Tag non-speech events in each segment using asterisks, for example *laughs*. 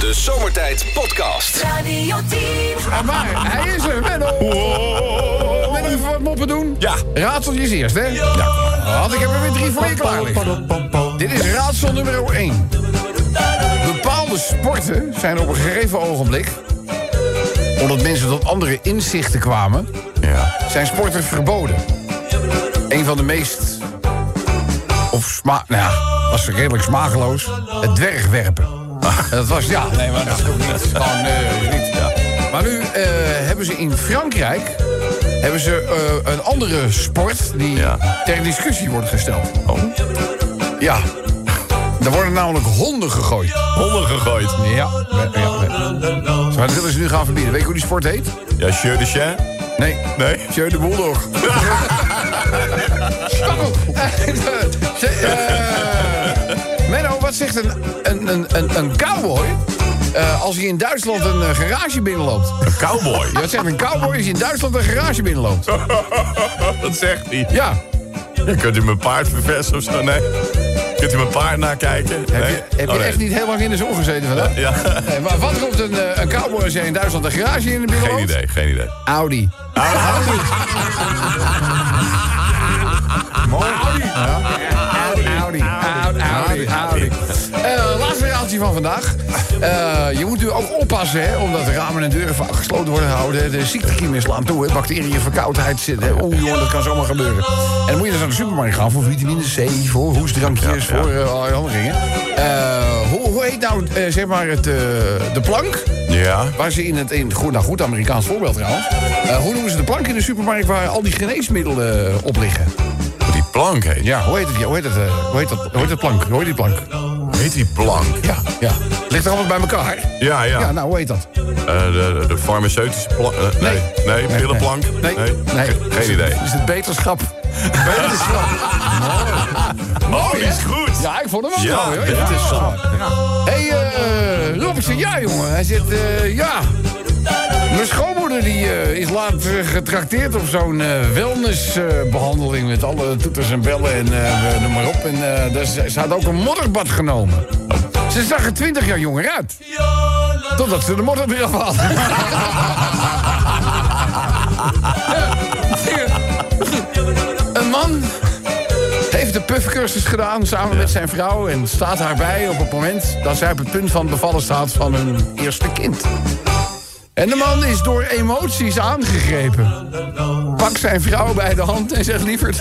De Zomertijd Podcast. Radio 10. Ah, maar hij is er, Menno. Menno, even wat moppen doen? Ja. Raadseltjes eerst, hè? Ja. Want ik heb er weer drie voor je klaar liggen. Dit is raadsel nummer 1. Bepaalde sporten zijn op een gegeven ogenblik... omdat mensen tot andere inzichten kwamen... Ja. zijn sporten verboden. Een van de meest... Of sma... Nou ja, was redelijk smakeloos. Het dwergwerpen. Dat was, ja, nee, maar dat is ook niet. Gewoon, eh, niet. Maar nu eh, hebben ze in Frankrijk... hebben ze eh, een andere sport die Ja. ter discussie wordt gesteld. Oh. Ja. Er worden namelijk honden gegooid. Honden gegooid. Ja. ja, ja. Maar dat willen ze nu gaan verbieden. Weet je hoe die sport heet? Ja, Jeu de Chien? Nee. Nee. Jeu de Bulldog. *laughs* *laughs* Eh, Menno, wat zegt een, een, een, een, een cowboy... eh, als hij in Duitsland een eh, garage binnenloopt? Een cowboy. Ja, wat zegt een cowboy als hij in Duitsland een garage binnenloopt? *laughs* Dat zegt hij. Ja. Ja, kunt u mijn paard verversen of zo? Nee. Kunt u mijn paard nakijken? Heb je, heb je Oh, nee. echt niet heel lang in de zon gezeten vandaag? Ja. Nee, maar wat roept een, eh, een cowboy als hij in Duitsland een garage in de binnenloopt? Geen idee, geen idee. Audi. *laughs* Mooi. Audi. Audi. Van vandaag. Eh, je moet nu ook oppassen, hè, omdat de ramen en deuren gesloten worden gehouden. De ziektekiemen slaan toe, hè, bacteriën, verkoudheid zitten. Oeh, jongen, dat kan zomaar gebeuren. En dan moet je dus naar de supermarkt gaan voor vitamine C, voor hoestdrankjes, Ja, ja. voor allerlei andere dingen. Eh, hoe, hoe heet nou, zeg maar, het, de plank? Ja. Waar ze in het, in, goed, nou goed Amerikaans voorbeeld trouwens. Hoe noemen ze de plank in de supermarkt waar al die geneesmiddelen op liggen? Die plank heet. Ja, hoe heet het? Ja, hoe heet het? hoe heet dat? Hoe heet het plank? Hoe heet die plank? Heet die plank? Ja, ja. Ligt er allemaal bij elkaar? Ja, ja. Ja, nou, hoe heet dat? Eh, de, de farmaceutische plank? eh, nee. nee. pillenplank? Nee, nee. Ge- Geen idee. Is het beterschap? Beterschap. *laughs* Oh, die is goed. Ja, ik vond hem wel Ja, mooi, hoor. beterschap. Hé, hey, eh Robert, ja, jongen. Hij zit, eh, ja... Mijn schoonmoeder die, eh, is laat getrakteerd op zo'n eh, wellnessbehandeling... met alle toeters en bellen en eh, noem maar op. En daar ze had ook een modderbad genomen. Ze zag er 20 jaar jonger uit. Totdat ze de modder eraf had. *laughs* Een man heeft de puffcursus gedaan samen met zijn vrouw... en staat haar bij op het moment dat zij op het punt van bevallen staat... van hun eerste kind. En de man is door emoties aangegrepen. Pakt zijn vrouw bij de hand en zegt... Lieverd,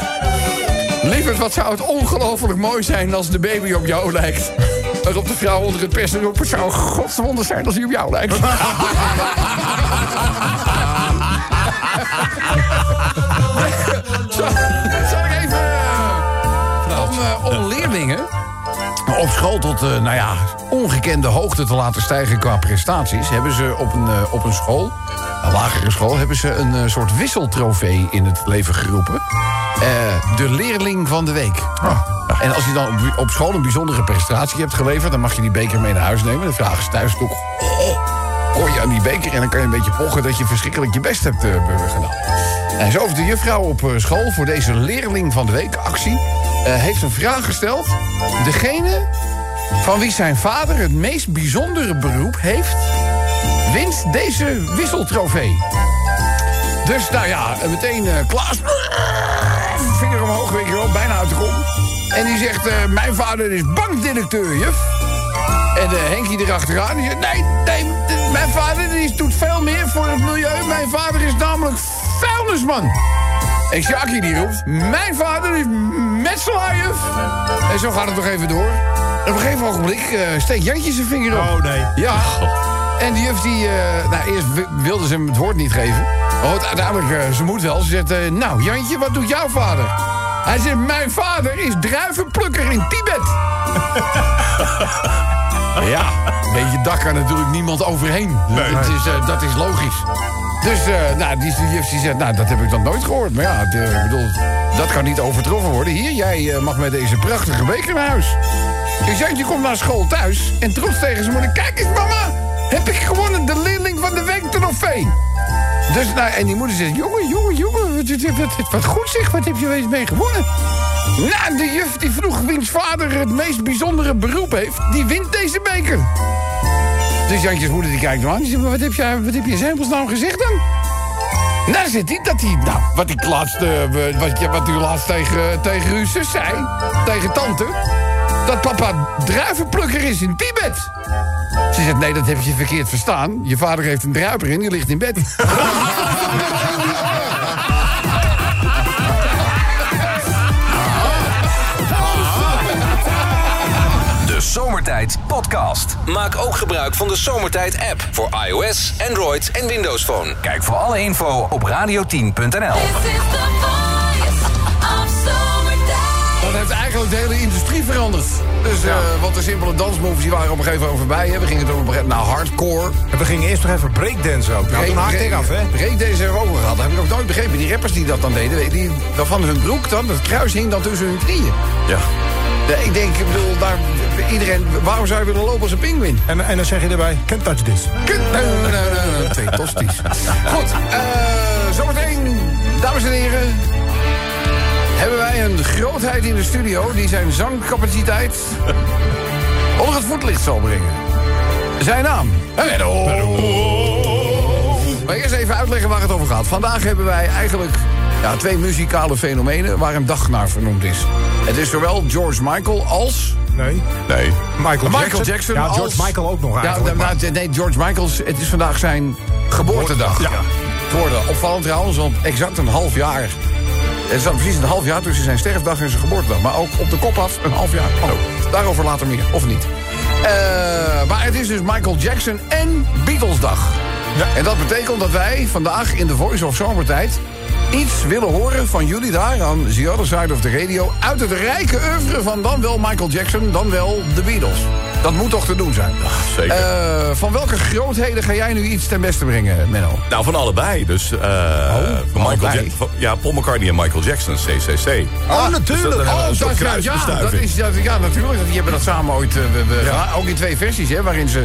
lieverd, wat zou het ongelooflijk mooi zijn als de baby op jou lijkt. Waarop de vrouw onder het persen roept... Het zou godswonder zijn als hij op jou lijkt. *laughs* Zal, zal ik even... eh, om, eh, om leerlingen op school tot eh, nou ja, ongekende hoogte te laten stijgen qua prestaties... hebben ze op een, eh, op een school, een lagere school... hebben ze een eh, soort wisseltrofee in het leven geroepen. De leerling van de week. En als je dan op, op school een bijzondere prestatie hebt geleverd... dan mag je die beker mee naar huis nemen. Dan vragen ze thuis ook... Oh, gooi je aan die beker en dan kan je een beetje pochen... dat je verschrikkelijk je best hebt eh, gedaan. En zo heeft de juffrouw op eh, school voor deze leerling van de week actie... eh, heeft een vraag gesteld. Degene van wie zijn vader het meest bijzondere beroep heeft... wint deze wisseltrofee. Dus nou ja, meteen Klaas... Vinger omhoog, weet je wel, bijna uit de kom. En die zegt, mijn vader is bankdirecteur, juf. En uh, Henkie erachteraan, die zegt... Nee, nee, mijn vader die doet veel meer voor het milieu. Mijn vader is namelijk vuilnisman. En Sjaki die roept... Mijn vader is metselaar, juf. En zo gaat het nog even door. En op een gegeven ogenblik uh, steekt Jantje zijn vinger op. Oh, nee. Ja. En die juf die... eh, nou, eerst wi- wilde ze hem het woord niet geven. Maar goed, uiteindelijk, eh, ze moet wel. Ze zegt... nou, Jantje, wat doet jouw vader? Hij zegt, mijn vader is druivenplukker in Tibet. *laughs* ja, een beetje dak kan natuurlijk niemand overheen. Nee. Dat, is, eh, dat is logisch. Dus, eh, nou, die die juf die zegt, nou, dat heb ik dan nooit gehoord. Maar ja, eh, ik bedoel, dat kan niet overtroffen worden. Hier, jij mag met deze prachtige beker naar huis. Dus Jantje komt naar school thuis en trots tegen zijn moeder... Kijk eens, mama, heb ik gewonnen de leerling van de week trofee. Dus, nou, en die moeder zegt... Jongen, jongen, jongen, wat, wat, wat, wat goed zeg, wat heb je eens mee gewonnen? Nou, de juf die vroeg wiens vader het meest bijzondere beroep heeft... die wint deze beker. Dus Jantjes moeder die kijkt aan. Die zegt, wat heb je, wat heb je Zempels nou gezegd dan? Nou, zit hij dat hij... Nou, wat ik laatst, eh, wat, wat u laatst tegen, tegen uw zus zei... tegen tante... dat papa druivenplukker is in Tibet. Ze zegt, nee, dat heb je verkeerd verstaan. Je vader heeft een druiper in, die ligt in bed. *laughs* Zomertijd Podcast. Maak ook gebruik van de Zomertijd app voor iOS, Android en Windows Phone. Kijk voor alle info op radio10.nl. This is the voice of zomertijd. Dat heeft eigenlijk de hele industrie veranderd. Dus, eh, want de simpele dansmoves die waren op een gegeven moment voorbij. Hè. We gingen toen op een gegeven moment naar hardcore. En we gingen eerst nog even breakdance ook. Nou, toen haakte ik af, hè? Breakdance hebben we ook nog gehad. Dat heb ik nog nooit begrepen. Die rappers die dat dan deden, die, waarvan hun broek dan, het kruis hing dan tussen hun knieën. Ja. Ja, ik denk, ik bedoel, daar, iedereen, waarom zou je willen lopen als een pinguïn? En, en dan zeg je erbij, can't touch this. Twee tosties. *laughs* Goed, eh zometeen, dames en heren... hebben wij een grootheid in de studio... die zijn zangcapaciteit *laughs* onder het voetlicht zal brengen. Zijn naam? Menno. Maar eerst even uitleggen waar het over gaat. Vandaag hebben wij eigenlijk ja, twee muzikale fenomenen... waar een dag naar vernoemd is. Het is zowel George Michael als... Nee. Nee. Michael, Michael Jackson Ja, als- George Michael ook nog Ja, eigenlijk. nou, maar- nee, George Michael's. Het is vandaag zijn geboortedag. Ja. Het worden opvallend trouwens, want exact een half jaar. Er zat precies een half jaar tussen zijn sterfdag en zijn geboortedag. Maar ook op de kop af een half jaar. Oh, daarover later meer, of niet. Eh, maar het is dus Michael Jackson en Beatlesdag. Ja. En dat betekent dat wij vandaag in de Voice of Zomertijd... iets willen horen van jullie daar aan The Other Side of the Radio... uit het rijke oeuvre van dan wel Michael Jackson, dan wel de Beatles. Dat moet toch te doen zijn. Zeker. Eh, van welke grootheden ga jij nu iets ten beste brengen, Menno? nou, van allebei. Dus eh van Michael. Ja- Ja, Paul McCartney en Michael Jackson, CCC. Oh, natuurlijk. Dus dat- Oh, soort dat, ja, ja, dat is, dat, ja, natuurlijk. Die hebben dat samen ooit we- we gedaan. Ook in twee versies, hè, waarin ze...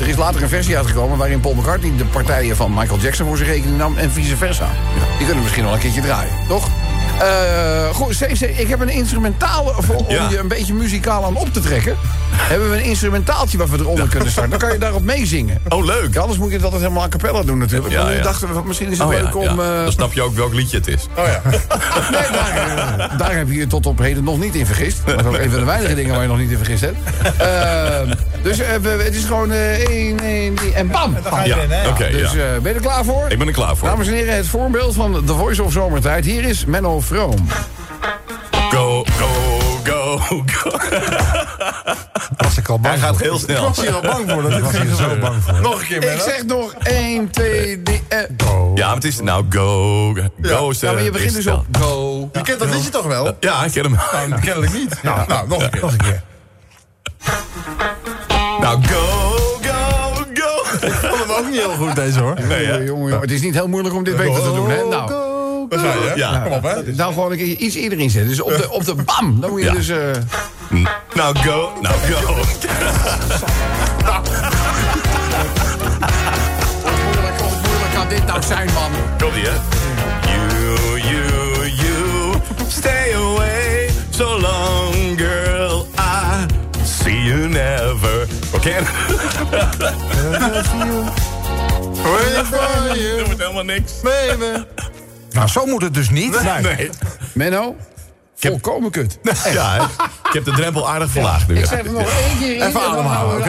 er is later een versie uitgekomen waarin Paul McCartney de partijen van Michael Jackson voor zijn rekening nam en vice versa. Die kunnen we misschien wel een keertje draaien, toch? Eh, goed, CC, ik heb een instrumentaal voor, om Ja. je een beetje muzikaal aan op te trekken. Hebben we een instrumentaaltje wat we eronder kunnen starten. Dan kan je daarop meezingen. Oh, leuk. Ja, anders moet je dat altijd helemaal a cappella doen natuurlijk. Ja, maar nu ja. dachten we, van, misschien is het Oh, ja, leuk om... ja. eh, Dan snap je ook welk liedje het is. *laughs* Nee, daar, eh, daar heb je je tot op heden nog niet in vergist. Dat is ook een van de weinige dingen waar je nog niet in vergist hebt. Eh, dus eh, we- het is gewoon eh, één, één, drie, en bam! ga je Ja, oké. Dus ja. eh, ben je er klaar voor? Ik ben er klaar voor. Dames en heren, het voorbeeld van The Voice of Zomertijd. Hier is Menno Vroom. Go, go, go, go. *laughs* *laughs* was ik al bang Hij gaat voor. heel snel. was hier al bang voor. Dat was hier zo bang voor. Nog een keer, Ik zeg nog 1, 2, 3, eh. Ja, maar het is nou go, go. Ja, maar je begint dus op go. Je kent dat liedje toch wel? Ja, ik ken hem. Kennelijk niet. Nou, nou, nog een keer. Nog een keer. Nou, go, go, go. Ik vond hem ook niet heel goed deze hoor. Nee, jongen, jongen, het is niet heel moeilijk om dit beter te doen, hè? Nou, Daar ga je, hè? Ja. Kom op, hè? nou gewoon een keer iets eerder inzetten. Dus op de, op de bam, dan moet je Ja. dus... eh, Nou, go, nou, go. Moeilijk, hoe moeilijk kan dit nou zijn, man? Komt ie, hè? You, you, you, stay away so long, girl. I see you never. Oké. Dat wordt helemaal niks. Nou, zo moet het dus niet. Nee. Menno, volkomen kut. *laughs* Ja, hè? ik heb de drempel aardig verlaagd nu. Ik zeg er nog één keer in. Even ademhalen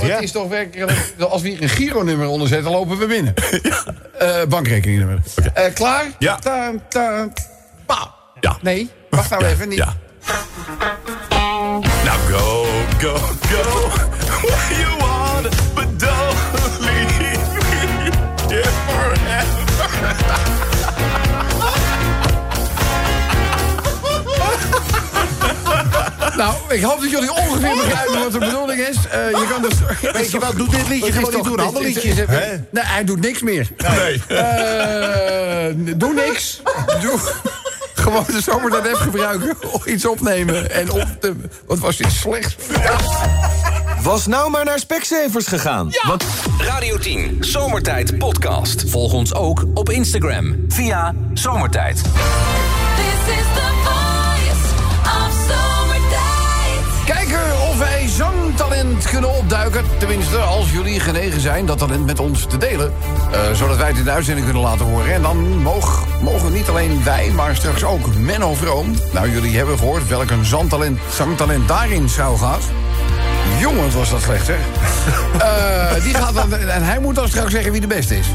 Het is toch werkelijk... Als we hier een Giro-nummer onder zetten, lopen we binnen. *laughs* Eh, bankrekeningnummer. Eh, klaar? Ja. Ta, ta, pa. Ja. Nee, wacht nou even. Niet. Ja. Nou, go, go, go. Nou, ik hoop dat jullie ongeveer begrijpen wat de bedoeling is. Eh, je kan dus, Weet je wat, doe dit liedje gewoon niet doen, ander liedje. Nee, hij doet niks meer. Nee. Eh, doe niks. Doe gewoon de zomertijd app gebruiken. Iets opnemen. En op de... Wat was dit slecht? Was nou maar naar Specsavers gegaan. Want Radio 10, Zomertijd Podcast. Volg ons ook op Instagram via Zomertijd. This is the talent kunnen opduiken. Tenminste, als jullie genegen zijn dat talent met ons te delen. eh, zodat wij het in de uitzending kunnen laten horen. En dan mogen, mogen niet alleen wij, maar straks ook Menno Vroom. Nou, jullie hebben gehoord welk een zangtalent, zangtalent daarin zou gaat. Jongen, wat was dat slecht, zeg. *laughs* Eh, die gaat dan, en hij moet dan straks zeggen wie de beste is.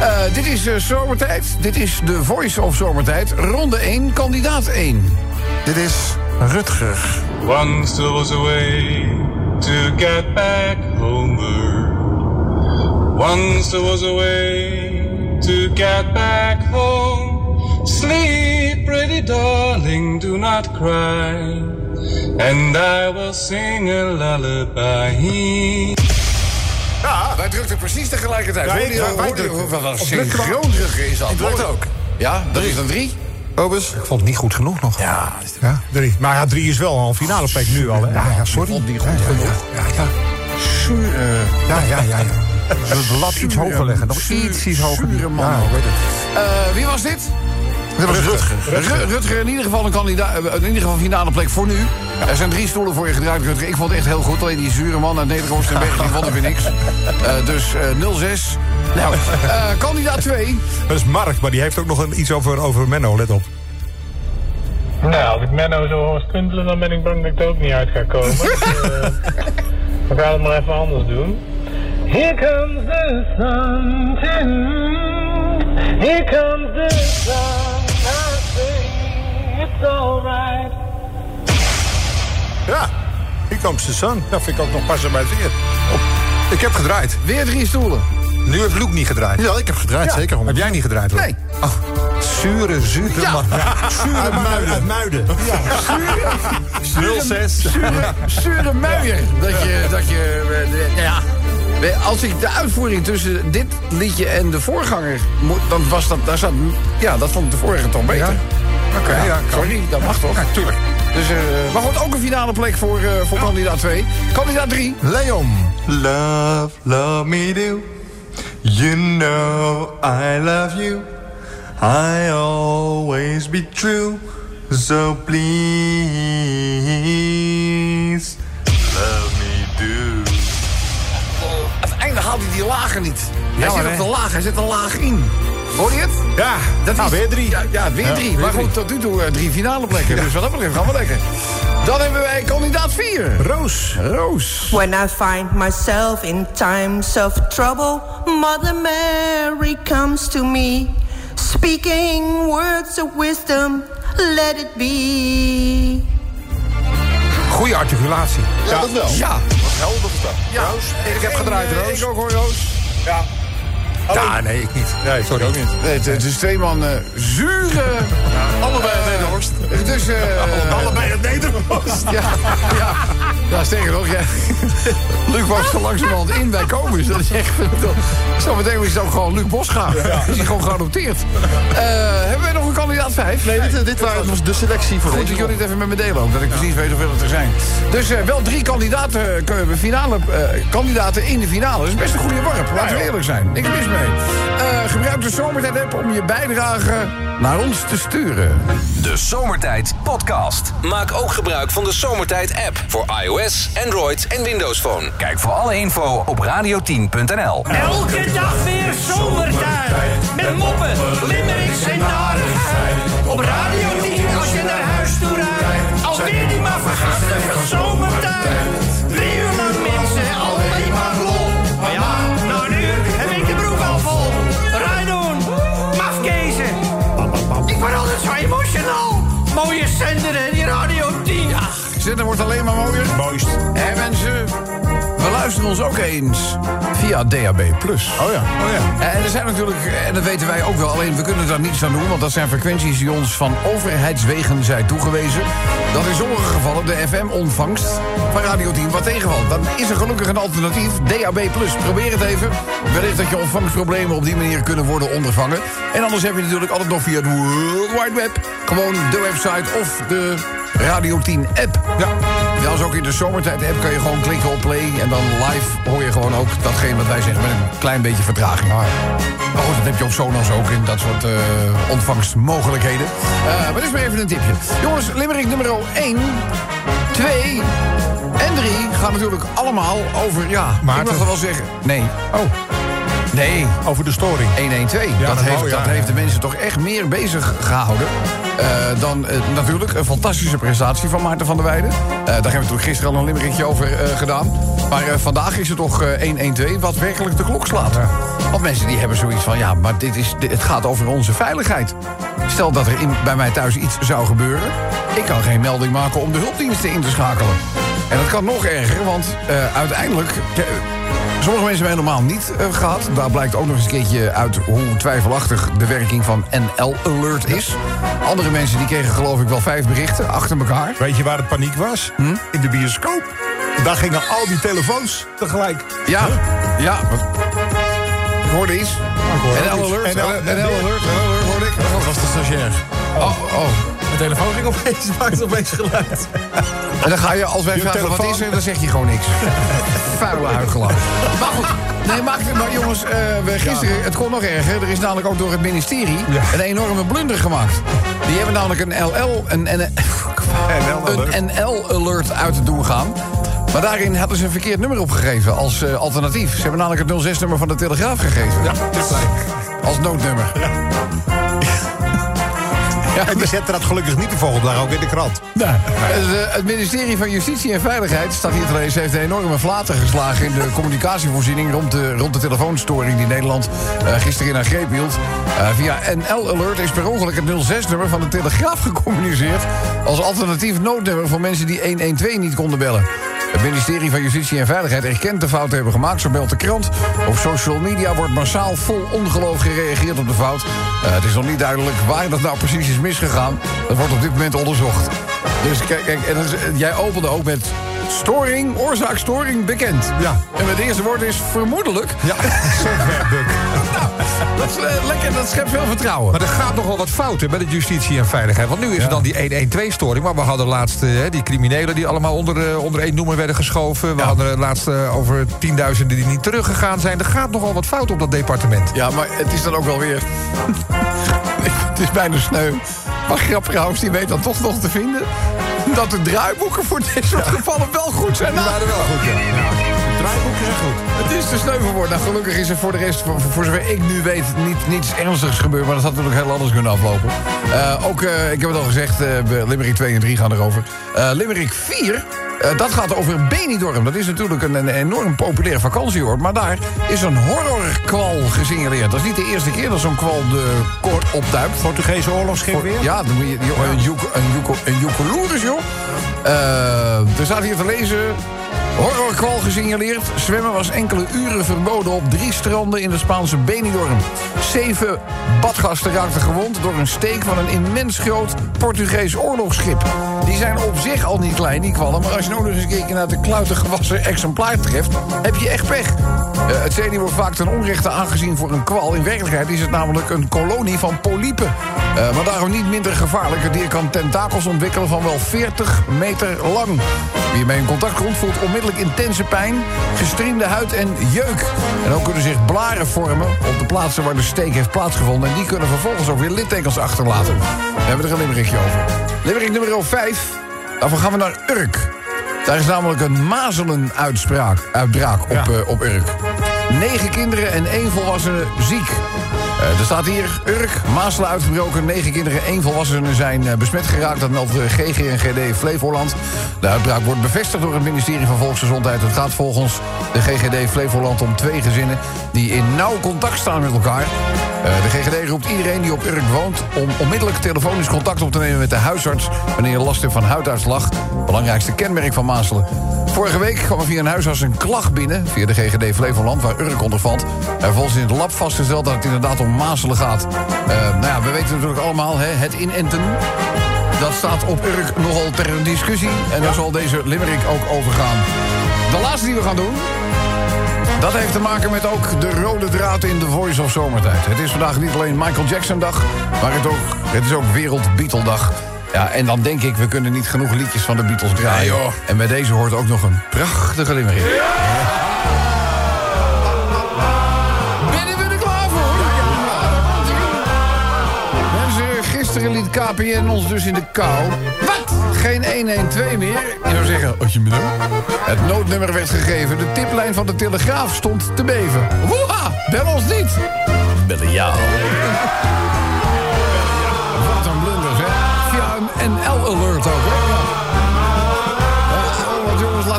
Eh, dit is Zomertijd. Dit is de Voice of Zomertijd. Ronde 1, kandidaat 1. Dit is Rutger. Once there was a way to get back homeward. Once there was a way to get back home. Sleep, pretty darling, do not cry. And I will sing a lullaby. Ja, wij drukten precies tegelijkertijd. Ja, wij drukten. Wat een Op drukte maar. synchroonruggen is dat. Ik drukte hoor. ook. Ja, dat is dan drie. Obus? Ik vond het niet goed genoeg nog. Ja, Ja? drie. Maar ja, drie is wel een finale plek nu al. Hè? Ja, ja, sorry. Ik vond het niet goed Ja, ja, genoeg. Ja, ja, Zuur, eh, ja, ja, ja, ja. De lat iets hoger leggen. Nog iets, iets hoger. zure man Ja, weet het. eh, wie was dit? Dat was Rutger. Rutger. Rutger, in ieder geval een kandidaat, eh, in ieder geval finale plek voor nu. Er zijn drie stoelen voor je gedraaid, Rutger. Ik vond het echt heel goed. Alleen die zure man uit Nederland en Berg, die vond ik weer niks. *laughs* Eh, dus eh 06. Nou, eh, kandidaat 2. Dat is Mark, maar die heeft ook nog een, iets over, over Menno, let op. Nou, als ik Menno zo hoor stuntelen, dan ben ik bang dat ik er ook niet uit ga komen. *laughs* Dus, eh, we gaan het maar even anders doen. Here comes the sun, here comes the sun, Ja, hier komt de sun. Dat vind ik ook nog passen bij het weer. Ik heb gedraaid. Weer drie stoelen. Nu heeft Luc niet gedraaid. Ja, ik heb gedraaid, zeker. Heb jij niet gedraaid, hoor? Nee. Oh, zure, zure Ja. Zure uit Muiden. 06. Zure, zure muier. Dat je, dat je, eh, ja. Als ik de uitvoering tussen dit liedje en de voorganger moet, dan was dat, daar zat, ja, dat vond ik de vorige toch beter. Oké, ja. Sorry, dat mag toch? Ja, tuurlijk. Dus, eh, maar goed, ook een finale plek voor, voor kandidaat 2. Kandidaat 3. Leon. Love, love me do. You know I love you. I always be true. So please, love me do. Einde haalt hij die lagen niet. Hij Jammer, zit op de laag, hij zet een laag in. Hoor je het? Ja, Dat nou, is- weer drie. Ja, ja weer drie. weer maar drie. goed, tot nu toe eh, drie finale plekken. Dus wat dat betreft gaan we lekker. Dan hebben wij kandidaat 4. Roos. Roos. When I find myself in times of trouble, Mother Mary comes to me, speaking words of wisdom, let it be. Goeie articulatie. Ja, dat wel. Ja. Helder is dat. ja. Roos. Ik heb gedraaid, Eh, Roos. Ik ook hoor, Roos. Ja. Ja, nee, ik niet. Nee, sorry. Ook niet. Nee, het, het is twee man eh, zure... Allebei een Nederhorst. Dus, eh Allebei het Nederhorst. *laughs* ja, ja. Ja, sterker nog, ja. Luc was zo langzamerhand in bij Kobus. Dat is echt... Zometeen is het ook gewoon Luc Bosga. Is hij gewoon geadopteerd. Eh, hebben wij nog een kandidaat 5? Nee, dit, dit was de selectie voor Goed dat jullie het even met me delen ook, dat ik precies weet hoeveel het er zijn. Dus eh, wel drie kandidaten, eh, finale, eh, kandidaten in de finale. Dat is best een goede worp, laten we eerlijk zijn. Niks mis mee. Eh, gebruik de Zomertijd-app om je bijdrage naar ons te sturen. De Zomertijd Podcast. Maak ook gebruik van de Zomertijd app voor iOS, Android en Windows Phone. Kijk voor alle info op radio10.nl. Elke dag weer zomertijd. Met moppen, limmerings en narigheid. Op Radio 10 als je naar huis toe rijdt. Alweer die maar vergasten van zomertijd. Zender wordt alleen maar mooier. Mooist. En mensen, we luisteren ons ook eens via DAB+. Oh ja. Oh ja. En er zijn natuurlijk, en dat weten wij ook wel, alleen we kunnen daar niets aan doen, want dat zijn frequenties die ons van overheidswegen zijn toegewezen. Dat in sommige gevallen de FM-ontvangst van Radio 10 wat tegenvalt. Dan is er gelukkig een alternatief, DAB+. Probeer het even. Wellicht dat je ontvangstproblemen op die manier kunnen worden ondervangen. En anders heb je natuurlijk altijd nog via het World Wide Web gewoon de website of de Radio 10 app. Ja. Zelfs ook in de zomertijd app kan je gewoon klikken op play... en dan live hoor je gewoon ook datgene wat wij zeggen... met een klein beetje vertraging. Maar goed, dat heb je op Sonos ook in dat soort eh, ontvangstmogelijkheden. Eh, maar dit is maar even een tipje. Jongens, Limerick nummer 1, 2 en 3 gaan natuurlijk allemaal over... Ja, ik Maarten. mag wel zeggen. Nee. Oh, Nee, over de storing. 112. Ja, dat dat heeft, ja, dat ja. heeft de mensen toch echt meer bezig gehouden. eh, dan eh, natuurlijk een fantastische prestatie van Maarten van der Weijden. Eh, daar hebben we natuurlijk gisteren al een limmerikje over gedaan. Maar vandaag is het toch eh, 112 wat werkelijk de klok slaat. Want mensen die hebben zoiets van... ja, maar dit is, dit- het gaat over onze veiligheid. Stel dat er in, bij mij thuis iets zou gebeuren... ik kan geen melding maken om de hulpdiensten in te schakelen. En dat kan nog erger, want uiteindelijk... Sommige mensen hebben helemaal niet eh, gehad. Daar blijkt ook nog eens een keertje uit hoe twijfelachtig de werking van NL Alert is. Andere mensen die kregen geloof ik wel vijf berichten achter elkaar. Weet je waar het paniek was? Hm? In de bioscoop. Daar gingen al die telefoons tegelijk. Ja, ja. Ik hoorde iets. NL. Alert, NL Alert, NL Alert hoorde ik. Dat was de stagiair. Oh, oh. De telefoon ging opeens, *laughs* maakte opeens geluid. En dan ga je, als wij Je vragen wat is er, dan zeg je gewoon niks. *laughs* Vuile huigelaar. Maar goed, nee, maar jongens, eh, we gisteren, het kon nog erger. Er is namelijk ook door het ministerie een enorme blunder gemaakt. Die hebben namelijk een LL, een, een, een NL-alert uit te doen gaan. Maar daarin hadden ze een verkeerd nummer opgegeven als eh, alternatief. Ze hebben namelijk het 06-nummer van de Telegraaf gegeven. Ja, Als noodnummer. En die zetten dat gelukkig niet de volgende dag ook in de krant. Nou, het, eh, het ministerie van Justitie en Veiligheid, staat hier te lezen, heeft een enorme flater geslagen in de communicatievoorziening rond de, rond de telefoonstoring die Nederland eh, gisteren in haar greep hield. Eh, via NL Alert is per ongeluk het 06-nummer van de Telegraaf *laughs* gecommuniceerd als alternatief noodnummer voor mensen die 112 niet konden bellen. Het ministerie van Justitie en Veiligheid erkent de fout te hebben gemaakt, zo meldt de krant. Op social media wordt massaal vol ongeloof gereageerd op de fout. Eh, het is nog niet duidelijk waar dat nou precies is misgegaan. Dat wordt op dit moment onderzocht. Dus kijk, kijk en jij opende ook met storing, oorzaak storing bekend. Ja. En het eerste woord is vermoedelijk. Ja, *laughs* softwarebug. Dat is eh, lekker, dat schept veel vertrouwen. Maar er gaat nogal wat fout hè, bij de justitie en veiligheid. Want nu is er dan die 112-storing. Maar we hadden laatst eh, die criminelen die allemaal onder, eh, onder één noemer werden geschoven. We hadden laatst over tienduizenden die niet teruggegaan zijn. Er gaat nogal wat fout op dat departement. Ja, maar het is dan ook wel weer... *laughs* het is bijna sneu. Maar Grapperhaus die weet dan toch nog te vinden... dat de draaiboeken voor dit soort gevallen wel goed zijn. Die waren wel goed, ja. Draaiboeken zijn goed. Het is te sneu voor woord. Nou, gelukkig is er voor de rest, voor, voor zover ik nu weet, niet, niets ernstigs gebeurd. Maar dat had natuurlijk heel anders kunnen aflopen. Eh, ook, eh, ik heb het al gezegd, eh, Limerick 2 en 3 gaan erover. Eh Limerick 4, eh, dat gaat over Benidorm. Dat is natuurlijk een, een enorm populair vakantieoord. Maar daar is een horrorkwal gesignaleerd. Dat is niet de eerste keer dat zo'n kwal de koord opduikt. Portugese oorlogsschip weer? Ja, dan moet je, joh, een joek- een een joh. Eh, er staat hier te lezen... Horrorkwal gesignaleerd. Zwemmen was enkele uren verboden op drie stranden in de Spaanse Benidorm. Zeven badgasten raakten gewond door een steek van een immens groot Portugees oorlogsschip. Die zijn op zich al niet klein, die kwallen. Maar als je nou eens een keer naar de kluiten gewassen exemplaar treft... heb je echt pech. Eh, het zeenier wordt vaak ten onrechte aangezien voor een kwal. In werkelijkheid is het namelijk een kolonie van polypen. Eh, maar daarom niet minder gevaarlijk. Het dier kan tentakels ontwikkelen van wel 40 meter lang. Wie ermee in contact komt voelt onmiddellijk intense pijn, gestriemde huid en jeuk. En ook kunnen zich blaren vormen op de plaatsen waar de steek heeft plaatsgevonden. En die kunnen vervolgens ook weer littekens achterlaten. Daar hebben we er een limerickje over. Limerick nummer 5. Daarvoor gaan we naar Urk. Daar is namelijk een mazelenuitbraak uitbraak op, eh, op Urk. Negen kinderen en één volwassene ziek. Eh, er staat hier, Urk, mazelen uitgebroken. Negen kinderen, één volwassene zijn eh, besmet geraakt. Dat meldt de GG en GD Flevoland. De uitbraak wordt bevestigd door het ministerie van Volksgezondheid. Het gaat volgens de GGD Flevoland om twee gezinnen... die in nauw contact staan met elkaar. Eh, de GGD roept iedereen die op Urk woont... om onmiddellijk telefonisch contact op te nemen met de huisarts... wanneer je last hebt van huiduitslag. Belangrijkste kenmerk van mazelen. Vorige week kwam er via een huisarts een klacht binnen... via de GGD Flevoland, waar Urk onder valt. En vervolgens in het lab vastgesteld dat het inderdaad om mazelen gaat. Eh, nou ja, we weten natuurlijk allemaal, hè, het inenten... dat staat op Urk nogal ter discussie. En daar zal deze limerick ook over gaan. De laatste die we gaan doen... Dat heeft te maken met ook de rode draad in de Voice of Zomertijd. Het is vandaag niet alleen Michael Jackson dag, maar het, ook, het is ook Wereld Beatle dag. Ja, en dan denk ik, we kunnen niet genoeg liedjes van de Beatles draaien. En bij deze hoort ook nog een prachtige limerick. Ben gisteren liet KPN ons dus in de kou. Wat? Geen 112 meer? Je zou zeggen, als je nou. Het noodnummer werd gegeven. De tiplijn van de Telegraaf stond te beven. Woeha! Bel ons niet. Bellen jou. Wat een blunders, hè? Via een NL-alert ook, hè?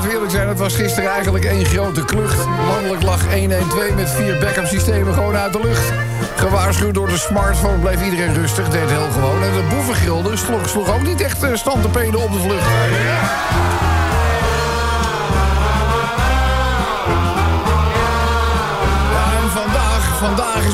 Laten zijn, het was gisteren eigenlijk één grote klucht. Landelijk lag 112 met vier backup systemen gewoon uit de lucht. Gewaarschuwd door de smartphone bleef iedereen rustig, deed heel gewoon. En de boevengilde sloeg, sloeg ook niet echt eh, stand te peden op de vlucht.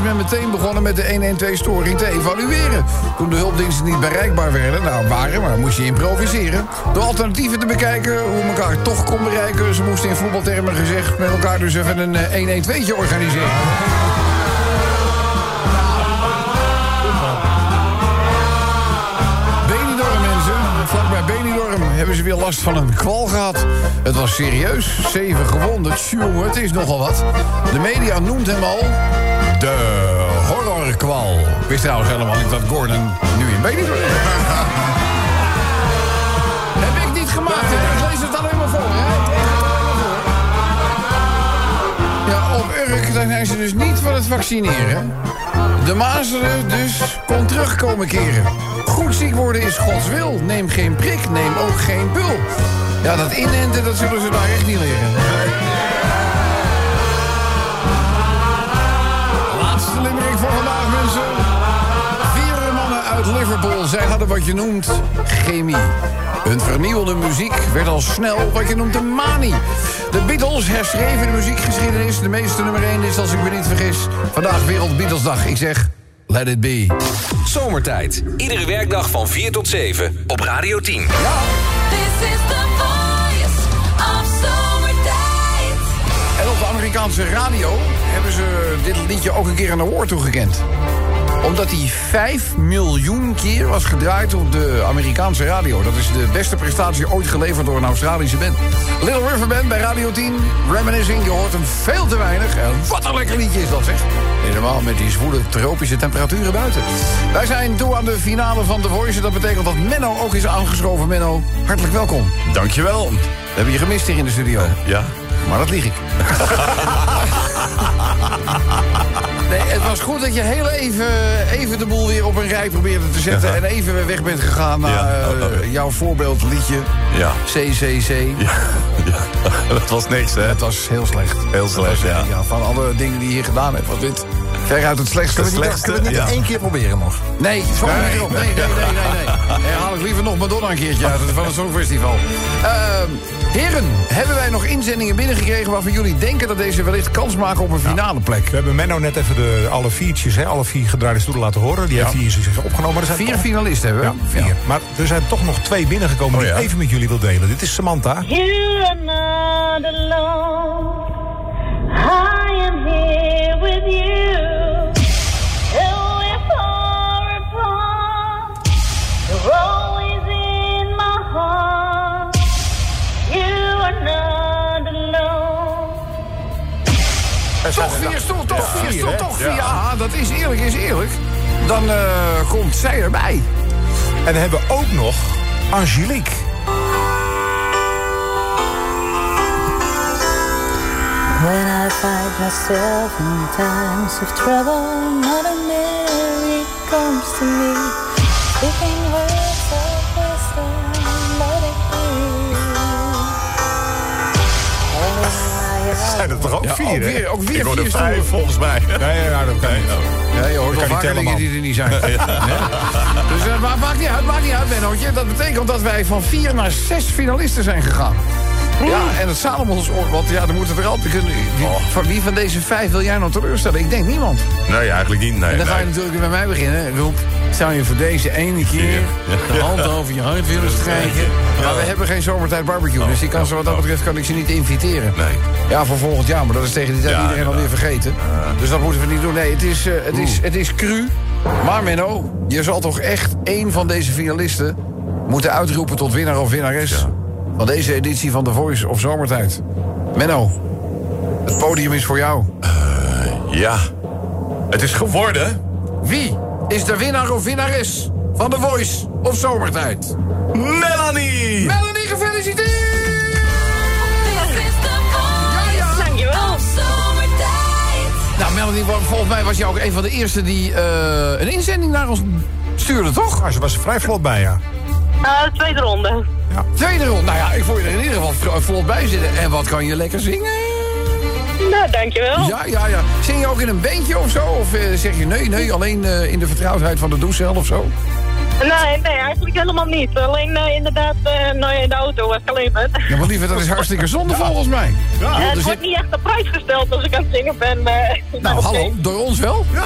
Men meteen begonnen met de 112-storing te evalueren. Toen de hulpdiensten niet bereikbaar werden, nou waren, maar moest je improviseren. Door alternatieven te bekijken hoe elkaar toch kon bereiken. Ze moesten in voetbaltermen gezegd met elkaar dus even een eh, 112'tje organiseren. Benidorm, mensen. Vlakbij Benidorm hebben ze weer last van een kwal gehad. Het was serieus. Zeven gewonden. Tjonge, het is nogal wat. De media noemt hem al... De horrorkwal. Ik wist trouwens helemaal niet dat Gordon nu in Benidorm is. *laughs* Heb ik niet gemaakt. Ik lees het alleen maar voor, hè? Ja, op Urk zijn ze dus niet van het vaccineren. De mazelen dus kon terugkomen keren. Goed ziek worden is Gods wil. Neem geen prik, neem ook geen pul. Ja, dat inenten, dat zullen ze daar echt niet leren. Uit Liverpool, zij hadden wat je noemt chemie. Hun vernieuwende muziek werd al snel wat je noemt een manie. De Beatles herschreven de muziekgeschiedenis. De meeste nummer 1 is, als ik me niet vergis, vandaag Wereld Beatlesdag. Ik zeg, let it be. Zomertijd. Iedere werkdag van 4 tot 7 op Radio 10. This is the voice of zomertijd. En op de Amerikaanse radio hebben ze dit liedje ook een keer een award toegekend. Omdat hij 5 miljoen keer was gedraaid op de Amerikaanse radio. Dat is de beste prestatie ooit geleverd door een Australische band. Little River Band bij Radio 10. Reminiscing, je hoort hem veel te weinig. En wat een lekker liedje is dat, zeg. Helemaal met die zwoele tropische temperaturen buiten. Wij zijn toe aan de finale van The Voice. Dat betekent dat Menno ook is aangeschoven. Menno, hartelijk welkom. Dankjewel. We hebben je gemist hier in de studio. Ja. Maar dat lieg ik. *laughs* *laughs* Nee, het was goed dat je heel even, even de boel weer op een rij probeerde te zetten... Ja. en even weg bent gegaan naar Ja. eh, jouw voorbeeldliedje Ja. CCC. Ja. *laughs* ja. Dat was niks, hè? Het was heel slecht. Heel slecht, was, ja. Van alle dingen die je hier gedaan hebt, was dit veruit het slechtste. Het slechtste, Kunnen we niet ja. één keer proberen nog? Nee, zo Nee, niet erop. Nee, nee, nee, nee. nee. Nee, haal ik liever nog Madonna een keertje uit van het Songfestival. Ehm heren, hebben wij nog inzendingen binnengekregen... waarvan jullie denken dat deze wellicht kans maken op een finale plek? We hebben Menno net even de, alle viertjes, hè, alle vier gedraaide stoelen laten horen. Die heeft hij in zich opgenomen. Er zijn Vier toch- finalisten hebben we. Ja, vier. Maar er zijn toch nog twee binnengekomen die Oh, ja? ik even met jullie wil delen. Dit is Samantha. You are not alone. Eerlijk, is eerlijk. Dan eh, komt zij erbij. En dan hebben we ook nog Angelique. When I find myself in times of trouble, Mother Mary comes to me, er toch ook Ja, vier, hè? weer, ook weer Ik hoorde vijf, stoelen. volgens mij. *laughs* Nee, ja, dat kan niet. Ja, je hoort Ik wel dingen die er niet zijn. *laughs* Dus eh, maar maakt niet uit, maakt niet uit, Bennootje. Dat betekent dat wij van vier naar zes finalisten zijn gegaan. Ja, en het Salomons oor, want ja, dan moeten er altijd kunnen. Wie, Van wie van deze vijf wil jij nou teleurstellen? Ik denk niemand. Nee, eigenlijk niet. Nee, En dan ga je natuurlijk weer bij mij beginnen. Roep, zou je voor deze ene keer de hand *laughs* over je hart willen strijken? Maar we hebben geen zomertijd barbecue, dus die kan, zo wat dat betreft kan ik ze niet inviteren. Nee. Ja, voor volgend jaar, maar dat is tegen die tijd Ja, iedereen alweer vergeten. Dus dat moeten we niet doen. Nee, het is, eh, het is, het is cru. Maar Menno, je zal toch echt één van deze finalisten moeten uitroepen tot winnaar of winnares... van deze editie van The Voice of Zomertijd. Menno, het podium is voor jou. Ja, het is geworden... Wie is de winnaar of winnares van The Voice of Zomertijd? Melanie! Melanie, gefeliciteerd! Dankjewel. Nou, Melanie, volgens mij was jij ook een van de eerste die eh, een inzending naar ons stuurde, toch? Ah, ze was er vrij vlot bij, ja. Eh, tweede ronde. Tweede ronde. Nou ja, ik vond je er in ieder geval vlot bij zitten. En wat kan je lekker zingen? Nou, dankjewel. Ja, ja, ja. Zing je ook in een bandje of zo? Of eh, zeg je nee, nee, alleen eh, in de vertrouwdheid van de douchecel of zo? Nee, nee, eigenlijk helemaal niet. Alleen eh, inderdaad, eh, nou, in de auto was alleen maar. Ja, maar liever, dat is hartstikke zonde volgens mij. Ja, het zit- wordt niet echt op prijs gesteld als ik aan het zingen ben. eh. Nou, hallo, door ons wel? Ja.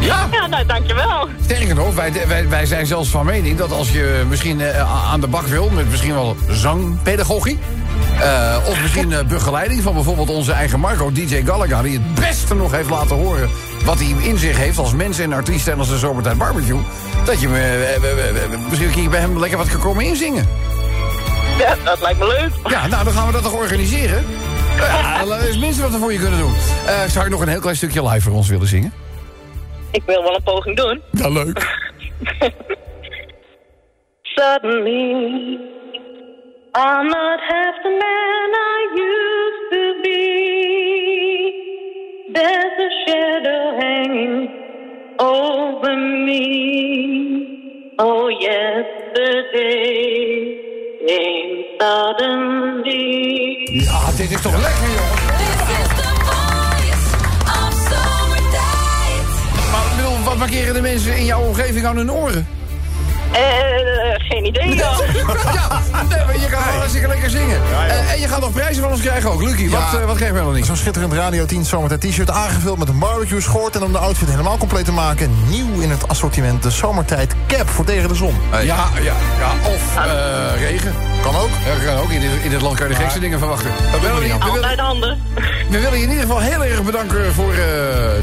Ja. Ja, nou, dankjewel. Sterker nog, wij, wij, wij zijn zelfs van mening dat als je misschien eh, aan de bak wil... met misschien wel zangpedagogie... eh, of misschien eh, begeleiding van bijvoorbeeld onze eigen Marco, DJ Gallagher... die het beste nog heeft laten horen wat hij in zich heeft... als mens en artiest en als de zomertijd barbecue... dat je misschien een keer bij hem lekker wat kan komen inzingen. Ja, dat lijkt me leuk. Ja, nou, dan gaan we dat toch organiseren? *laughs* Ja, dat is het minste wat we voor je kunnen doen. Zou je nog een heel klein stukje live voor ons willen zingen? Ik wil wel een poging doen. Ja, leuk. *laughs* Suddenly, I'm not half the man I used to be. There's a shadow hanging over me. Oh, yesterday came suddenly. Ja, dit is toch lekker, joh. Markeren de mensen in jouw omgeving aan hun oren? Eh, geen idee *laughs* dan. ja, nee, je kan wel hartstikke lekker zingen. Eh, en je gaat nog prijzen van ons krijgen ook. Lucie, wat, eh, wat geef je nog niet? Zo'n schitterend Radio 10 zomertijd t-shirt aangevuld met een barbecue schort... en om de outfit helemaal compleet te maken... nieuw in het assortiment de zomertijd cap voor tegen de zon. Ja, ja, ja, of eh, regen. Kan ook. Ja, kan ook. In dit, in dit land kan je de gekste dingen verwachten. We willen, je- we, willen, Altijd handen. we willen je in ieder geval heel erg bedanken voor eh,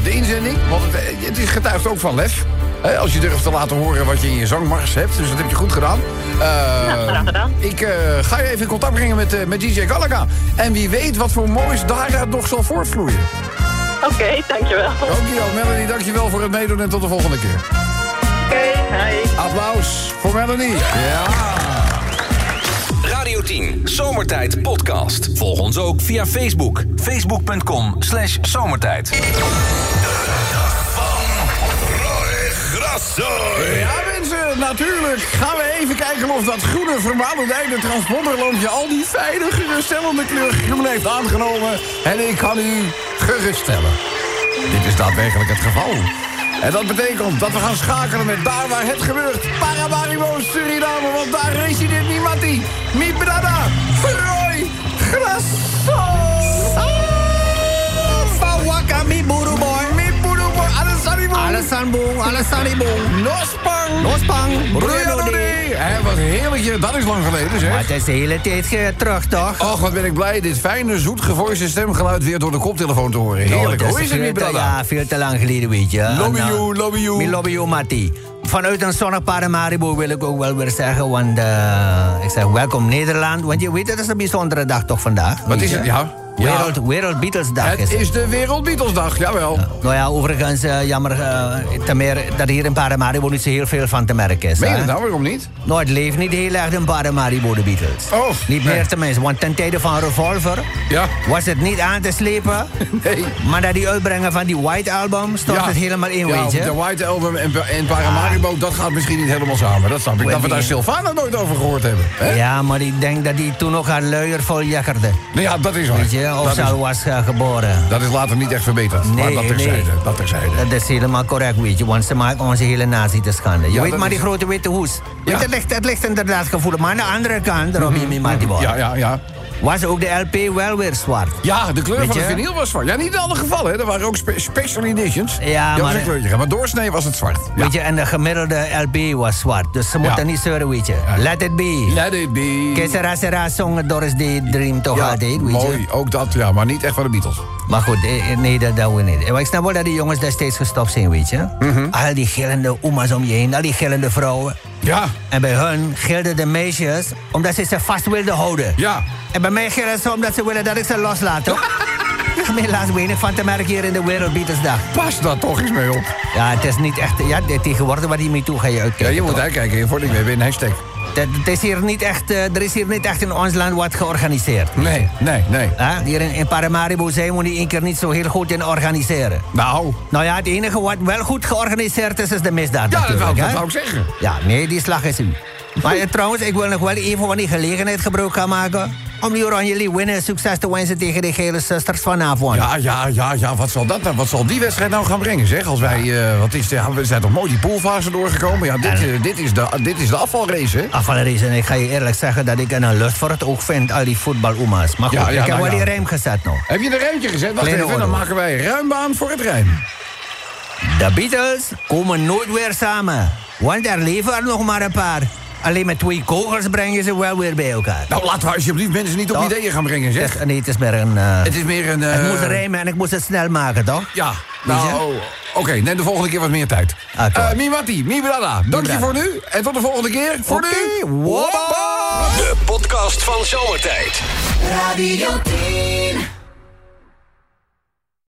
de inzending. Want het, eh, het is getuigd ook van lef. Hè, als je durft te laten horen wat je in je zangmars hebt. Dus dat heb je goed gedaan. Eh, graag gedaan. Ik ga je even in contact brengen met, met DJ Gallagher. En wie weet wat voor moois daaruit nog zal voortvloeien. Oké, dankjewel. Dankjewel, Melanie. Dankjewel voor het meedoen en tot de volgende keer. Oké, hi. Applaus voor Melanie. Ja. Radio 10, Zomertijd Podcast. Volg ons ook via Facebook. Facebook.com slash zomertijd. Ja, mensen, natuurlijk gaan we even kijken of dat groene vermalendijde transporterlampje al die fijne geruststellende kleur groen heeft aangenomen. En ik kan u geruststellen. Dit is daadwerkelijk het geval. En dat betekent dat we gaan schakelen met daar waar het gebeurt. Paramaribo, Suriname, want daar resideert mi Matti, mi brada, Roy Grasso. Fawaka mi buru boy. Mi buru boy, Alessandro. Alasan boom, alasan boom. Nospang. Nospang, heerlijk, dat is lang geleden, zeg. Maar het is de hele tijd terug, toch? Och, wat ben ik blij dit fijne, zoet gevoiste stemgeluid weer door de koptelefoon te horen. Heerlijk. Nou, Hoe is het, niet, brada? Ja, veel te lang geleden, weet je. Lobby eh, you, lobby you. Lobby you, Matti. Vanuit een zonnig Paramaribo wil ik ook wel weer zeggen, want eh, ik zeg welkom Nederland. Want je weet, het is een bijzondere dag toch vandaag. Wat is het? Ja. Wereld, Wereld Beatlesdag Het is is de Wereld Beatlesdag, jawel. Nou ja, overigens, eh, jammer eh, te meer dat hier in Paramaribo niet zo heel veel van te merken is. Meen je hè? dat nou? Waarom niet? Nou, het leeft niet heel erg in Paramaribo, de Beatles. Oh, Niet nee. meer tenminste, want ten tijde van Revolver Ja. was het niet aan te slepen. *laughs* Nee. Maar na die uitbrengen van die White Album stort het helemaal in, ja, weet je. de White Album en, en Paramaribo, dat gaat misschien niet helemaal samen. Dat snap ik. Dat we daar Sylvana nooit over gehoord hebben. Hè? Ja, maar ik denk dat hij toen nog haar luier vol jakkerde. Nee, ja, dat is waar. Weet je, of is, was geboren. dat is later niet echt verbeterd. maar dat terzijde. nee. Dat terzijde. Dat is helemaal correct, weet je. Want ze maken onze hele natie te schande. Je Ja, weet maar die grote witte hoes. Ja. Het, ligt, het ligt inderdaad gevoelig. Maar aan de andere kant, Robbie mm -hmm. Ja, ja, ja. Was ook de LP wel weer zwart. Ja, de kleur Weet van de je? vinyl was zwart. Ja, niet in alle gevallen. Hè. Er waren ook spe- special editions. Ja, hadden maar- een kleurtje. Maar doorsnee was het zwart. Ja. Weet je, en de gemiddelde LP was zwart. Dus ze moeten Ja. niet zeuren, weet je. Let it be. Let it be. Que sera zongen Doris Day Dream toch Ja, altijd, weet mooi. je. Ook dat, ja. Maar niet echt van de Beatles. Maar goed, eh, eh, nee, dat doen we niet. Maar ik snap wel dat die jongens destijds gestopt zijn, weet je. Mhm. Al die gillende oma's om je heen, al die gillende vrouwen. Ja. En bij hun gilden de meisjes omdat ze ze vast wilden houden. Ja. En bij mij gilden ze omdat ze willen dat ik ze loslaat, toch? *laughs* Ik heb helaas weinig van te merken hier in de Wereldbietersdag. Pas daar toch eens mee op. Ja, het is niet echt... Ja, tegenwoordig waar die mee toe ga je Ja, uitkijken. je moet toch? uitkijken voor ik weer een hashtag. Het, is hier niet echt, eh, er is hier niet echt in ons land wat georganiseerd. Nee, nee, nee. Hier in, in Paramaribo zijn we die één keer niet zo heel goed in organiseren. Nou. Nou ja, het enige wat wel goed georganiseerd is, is de misdaad Ja, dat wou, dat wou ik zeggen. Ja, nee, die slag is u. Maar eh, trouwens, ik wil nog wel even van die gelegenheid gebruik gaan maken... om die Oranje winnen succes te wensen tegen de gele zusters vanavond. Ja, ja, ja, ja. Wat zal, dat, wat zal die wedstrijd nou gaan brengen, zeg? Als wij, eh, wat is de, ja, we zijn toch mooi die poolfase doorgekomen? Ja, dit, eh, dit, is, de, dit is de afvalrace, hè? Afvalrace, en ik ga je eerlijk zeggen dat ik een lust voor het oog vind... al die voetbaloema's. Maar goed, Ja, ja, ik heb nou wel die rijm gezet nog. Heb je een ruimtje gezet? Wacht Kleine even, dan maken wij ruim baan voor het rijm. De Beatles komen nooit weer samen. Want er leven er nog maar een paar. Alleen met twee kogels brengen ze wel weer bij elkaar. Nou, laten we alsjeblieft mensen niet op Toch? ideeën gaan brengen, zeg. Het- Nee, het is meer een... eh, Het is meer een... Het eh, moest rijmen en ik moest het snel maken, toch? Ja, nou, oké, neem de volgende keer wat meer tijd. Eh Miwati, Mibrada, dank je voor nu. En tot de volgende keer. Voor nu. Woppa! De podcast van Zomertijd. Radio 10.